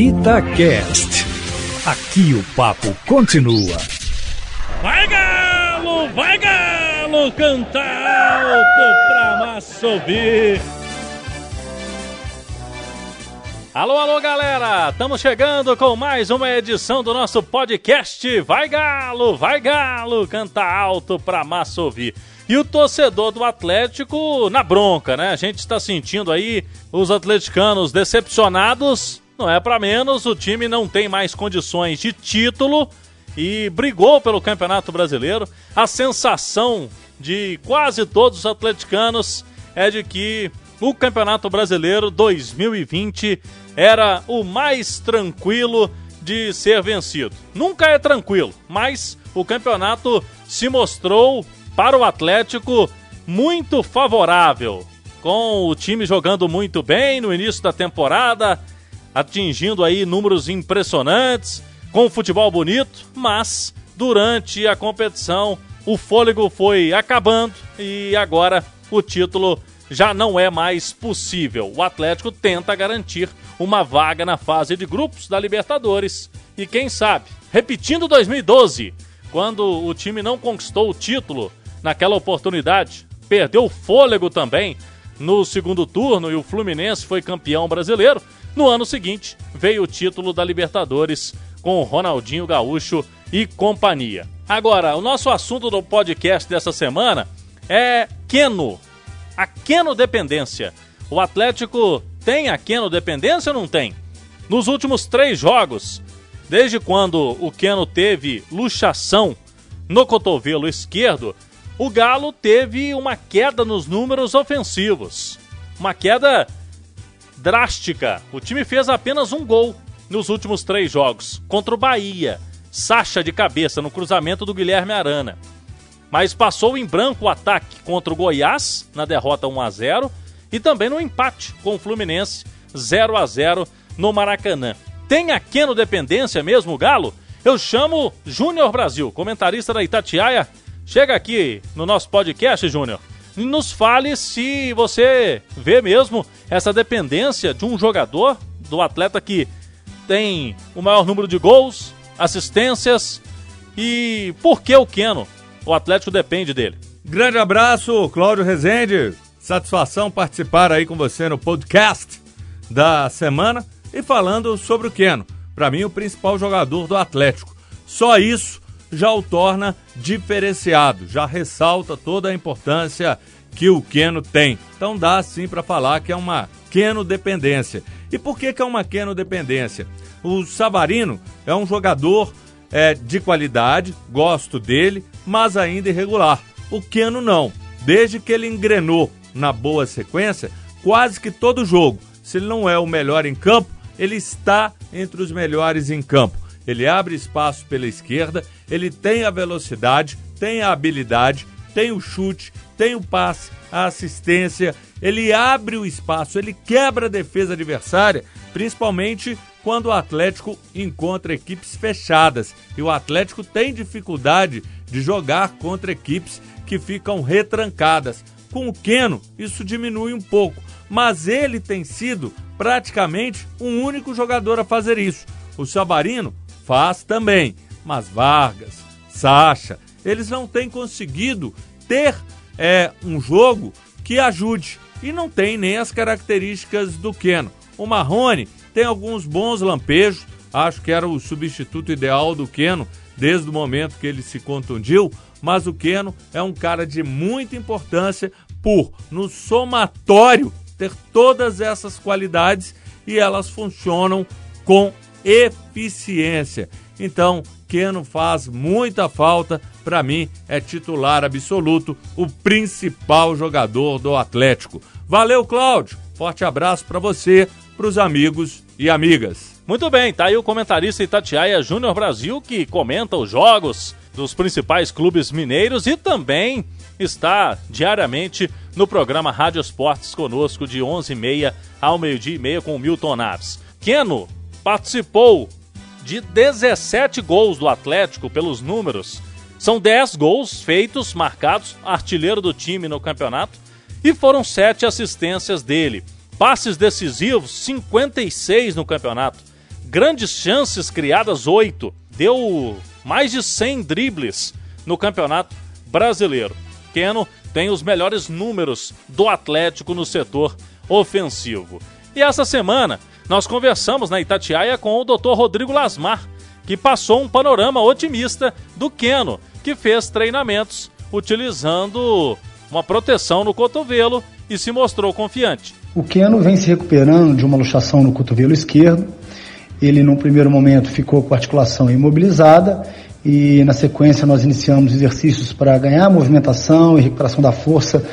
Itacast. Aqui o papo continua. Vai galo, vai galo, canta alto pra massa ouvir. Alô, alô, galera! Estamos chegando com mais uma edição do nosso podcast. Vai galo, vai galo, canta alto pra massa ouvir. E o torcedor do Atlético na bronca, né? A gente está sentindo aí os atleticanos decepcionados. Não é para menos, o time não tem mais condições de título e brigou pelo Campeonato Brasileiro. A sensação de quase todos os atleticanos é de que o Campeonato Brasileiro 2020 era o mais tranquilo de ser vencido. Nunca é tranquilo, mas o campeonato se mostrou para o Atlético muito favorável, com o time jogando muito bem no início da temporada, atingindo aí números impressionantes, com futebol bonito, mas durante a competição o fôlego foi acabando e agora o título já não é mais possível. O Atlético tenta garantir uma vaga na fase de grupos da Libertadores e quem sabe, repetindo 2012, quando o time não conquistou o título, naquela oportunidade. Perdeu o fôlego também no segundo turno e o Fluminense foi campeão brasileiro. No ano seguinte, veio o título da Libertadores com o Ronaldinho Gaúcho e companhia. Agora, o nosso assunto do podcast dessa semana é Keno, a Keno dependência. O Atlético tem a Keno dependência ou não tem? Nos últimos três jogos, desde quando o Keno teve luxação no cotovelo esquerdo, o Galo teve uma queda nos números ofensivos. Uma queda drástica. O time fez apenas um gol nos últimos três jogos contra o Bahia. Sacha de cabeça no cruzamento do Guilherme Arana. Mas passou em branco o ataque contra o Goiás na derrota 1 a 0 e também no empate com o Fluminense 0 a 0 no Maracanã. Tem a Keno dependência mesmo o Galo? Eu chamo Júnior Brasil, comentarista da Itatiaia, Chega aqui no nosso podcast, Júnior, nos fale se você vê mesmo essa dependência de um jogador, do atleta que tem o maior número de gols, assistências e por que o Keno? O Atlético depende dele. Grande abraço, Cláudio Rezende. Satisfação participar aí com você no podcast da semana e falando sobre o Keno. Para mim, o principal jogador do Atlético. Só isso já o torna diferenciado, já ressalta toda a importância que o Keno tem. Então dá sim para falar que é uma Keno dependência. E por que, que é uma Keno dependência? O Savarino é um jogador é, de qualidade, gosto dele, mas ainda irregular. O Keno não. Desde que ele engrenou na boa sequência, quase que todo jogo, se ele não é o melhor em campo, ele está entre os melhores em campo ele abre espaço pela esquerda, ele tem a velocidade, tem a habilidade, tem o chute, tem o passe, a assistência, ele abre o espaço, ele quebra a defesa adversária, principalmente quando o Atlético encontra equipes fechadas. E o Atlético tem dificuldade de jogar contra equipes que ficam retrancadas. Com o Keno, isso diminui um pouco, mas ele tem sido praticamente o um único jogador a fazer isso. O Sabarino faz também. Mas Vargas, Sacha, eles não têm conseguido ter é, um jogo que ajude. E não tem nem as características do Keno. O Marrone tem alguns bons lampejos, acho que era o substituto ideal do Keno desde o momento que ele se contundiu, mas o Keno é um cara de muita importância por, no somatório, ter todas essas qualidades e elas funcionam com eficiência. Então, Keno faz muita falta. Para mim, é titular absoluto, o principal jogador do Atlético. Valeu, Cláudio. Forte abraço para você, para os amigos e amigas. Muito bem, tá aí o comentarista Itatiaia Júnior Brasil que comenta os jogos dos principais clubes mineiros e também está diariamente no programa Rádio Esportes conosco de 11h30 ao meio-dia e meia com o Milton Naves. Keno participou de 17 gols do Atlético pelos números. São 10 gols feitos, marcados, artilheiro do time no campeonato, e foram 7 assistências dele. Passes decisivos, 56 no campeonato. grandes chances criadas, 8. Deu mais de 100 dribles no Campeonato Brasileiro. Keno tem os melhores números do Atlético no setor ofensivo. E essa semana nós conversamos na Itatiaia com o Dr. Rodrigo Lasmar, que passou um panorama otimista do Keno, que fez treinamentos utilizando uma proteção no cotovelo e se mostrou confiante. O Keno vem se recuperando de uma luxação no cotovelo esquerdo. Ele, num primeiro momento, ficou com a articulação imobilizada e, na sequência, nós iniciamos exercícios para ganhar movimentação e recuperação da força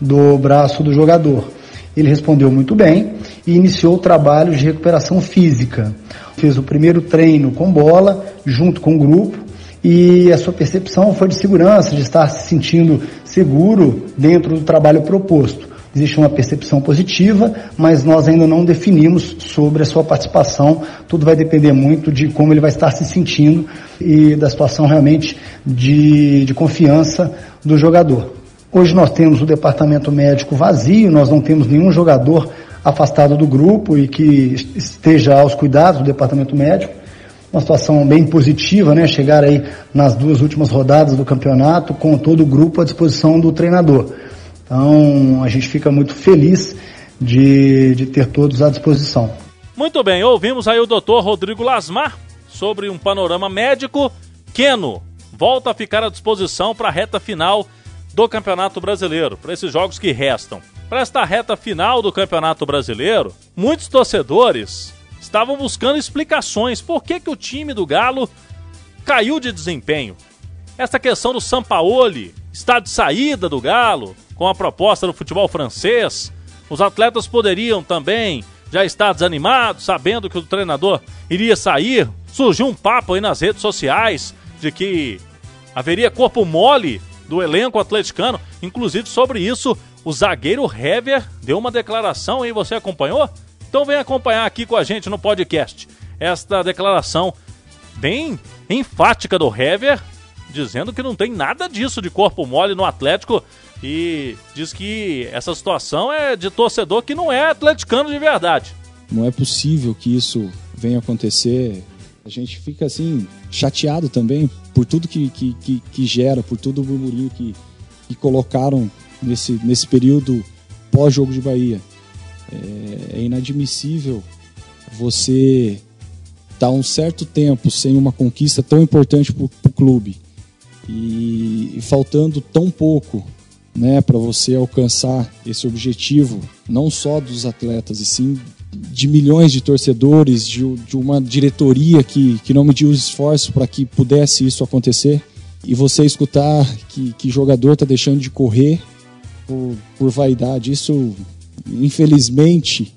do braço do jogador. Ele respondeu muito bem e iniciou trabalhos de recuperação física. Fez o primeiro treino com bola, junto com o grupo, e a sua percepção foi de segurança, de estar se sentindo seguro dentro do trabalho proposto. Existe uma percepção positiva, mas nós ainda não definimos sobre a sua participação. Tudo vai depender muito de como ele vai estar se sentindo e da situação realmente de, de confiança do jogador. Hoje nós temos o departamento médico vazio, nós não temos nenhum jogador afastado do grupo e que esteja aos cuidados do departamento médico. Uma situação bem positiva, né? Chegar aí nas duas últimas rodadas do campeonato com todo o grupo à disposição do treinador. Então a gente fica muito feliz de, de ter todos à disposição. Muito bem, ouvimos aí o doutor Rodrigo Lasmar sobre um panorama médico. Keno volta a ficar à disposição para a reta final do Campeonato Brasileiro, para esses jogos que restam. Para esta reta final do Campeonato Brasileiro, muitos torcedores estavam buscando explicações por que, que o time do Galo caiu de desempenho. Essa questão do Sampaoli está de saída do Galo com a proposta do futebol francês. Os atletas poderiam também já estar desanimados, sabendo que o treinador iria sair. Surgiu um papo aí nas redes sociais de que haveria corpo mole do elenco atleticano. Inclusive, sobre isso, o zagueiro Hever deu uma declaração, hein? Você acompanhou? Então vem acompanhar aqui com a gente no podcast esta declaração bem enfática do Hever, dizendo que não tem nada disso de corpo mole no Atlético e diz que essa situação é de torcedor que não é atleticano de verdade. Não é possível que isso venha acontecer. A gente fica assim chateado também por tudo que, que, que, que gera, por todo o murmurinho que, que colocaram nesse, nesse período pós-jogo de Bahia. É, é inadmissível você estar tá um certo tempo sem uma conquista tão importante para o clube e, e, faltando tão pouco né, para você alcançar esse objetivo, não só dos atletas, e sim de milhões de torcedores, de, de uma diretoria que, que não mediu os esforços para que pudesse isso acontecer. E você escutar que, que jogador está deixando de correr por, por vaidade, isso, infelizmente,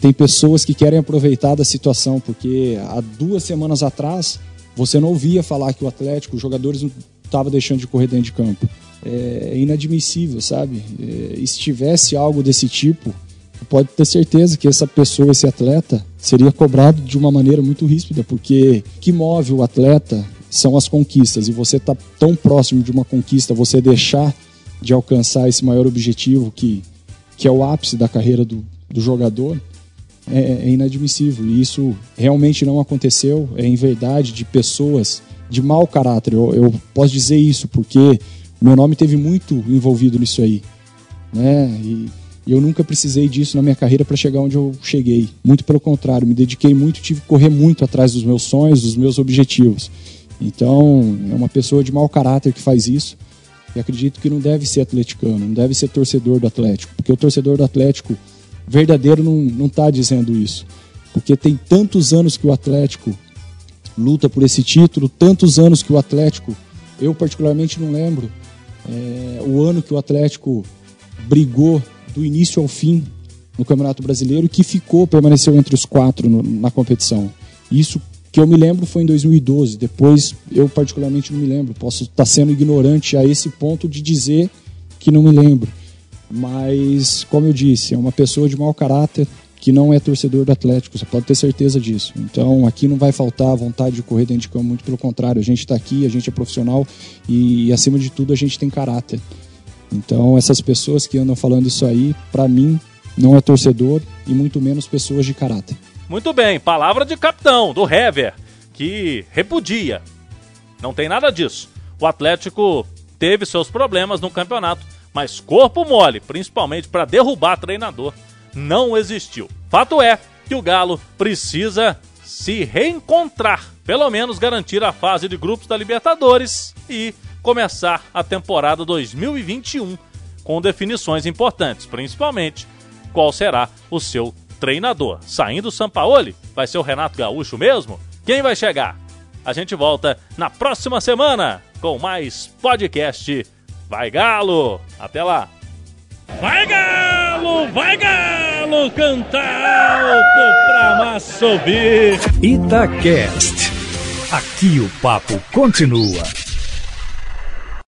tem pessoas que querem aproveitar da situação, porque há duas semanas atrás você não ouvia falar que o Atlético, os jogadores não estavam deixando de correr dentro de campo. É inadmissível, sabe? É, se tivesse algo desse tipo, pode ter certeza que essa pessoa, esse atleta, seria cobrado de uma maneira muito ríspida, porque o que move o atleta são as conquistas. E você está tão próximo de uma conquista, você deixar de alcançar esse maior objetivo que, que é o ápice da carreira do, do jogador, é, é inadmissível. E isso realmente não aconteceu, é em verdade de pessoas de mau caráter. Eu, eu posso dizer isso porque meu nome teve muito envolvido nisso aí. Né? E e eu nunca precisei disso na minha carreira para chegar onde eu cheguei. Muito pelo contrário, me dediquei muito, tive que correr muito atrás dos meus sonhos, dos meus objetivos. Então, é uma pessoa de mau caráter que faz isso. E acredito que não deve ser atleticano, não deve ser torcedor do Atlético, porque o torcedor do Atlético verdadeiro não está dizendo isso. Porque tem tantos anos que o Atlético luta por esse título, tantos anos que o Atlético, eu particularmente não lembro, é, o ano que o Atlético brigou do início ao fim no Campeonato Brasileiro, que ficou, permaneceu entre os quatro no, na competição. Isso que eu me lembro foi em 2012. Depois, eu particularmente não me lembro. Posso estar sendo ignorante a esse ponto de dizer que não me lembro. Mas, como eu disse, é uma pessoa de mau caráter que não é torcedor do Atlético, você pode ter certeza disso. Então, aqui não vai faltar vontade de correr dentro de campo, muito pelo contrário. A gente está aqui, a gente é profissional e, acima de tudo, a gente tem caráter. Então, essas pessoas que andam falando isso aí, para mim, não é torcedor e muito menos pessoas de caráter. Muito bem, palavra de capitão, do Hever, que repudia. Não tem nada disso. O Atlético teve seus problemas no campeonato, mas corpo mole, principalmente para derrubar treinador, não existiu. Fato é que o Galo precisa se reencontrar, pelo menos garantir a fase de grupos da Libertadores e começar a temporada 2021 com definições importantes, principalmente qual será o seu treinador. Saindo o Sampaoli, vai ser o Renato Gaúcho mesmo? Quem vai chegar? A gente volta na próxima semana com mais podcast Vai Galo. Até lá. Vai Galo, vai Galo, canta alto pra massa ouvir. Itacast. Aqui o papo continua.